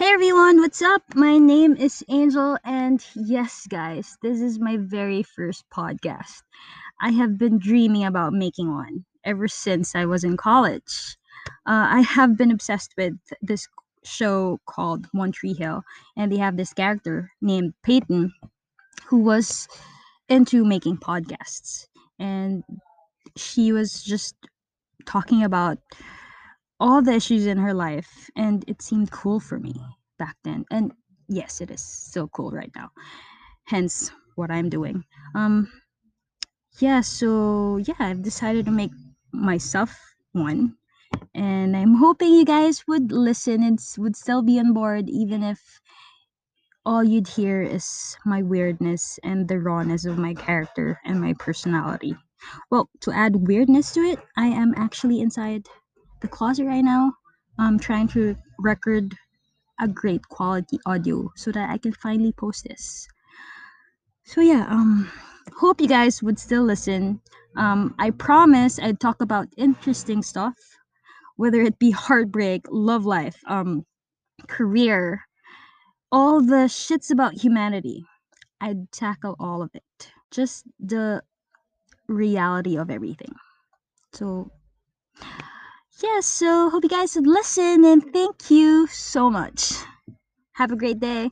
Hey everyone, what's up? My name is Angel, and yes, guys, this is my very first podcast. I have been dreaming about making one ever since I was in college. Uh, I have been obsessed with this show called One Tree Hill, and they have this character named Peyton who was into making podcasts. And she was just talking about all the issues in her life and it seemed cool for me back then. And yes it is still cool right now hence what i'm doing. Um yeah so yeah i've decided to make myself one and i'm hoping you guys would listen and would still be on board even if all you'd hear is my weirdness and the rawness of my character and my personality. Well to add weirdness to it i am actually inside the closet right now I'm trying to record a great quality audio so that I can finally post this. So yeah, um hope you guys would still listen. Um I promise I'd talk about interesting stuff, whether it be heartbreak, love life, um career, all the shits about humanity. I'd tackle all of it. Just the reality of everything. So yeah, so hope you guys listen and thank you so much. Have a great day.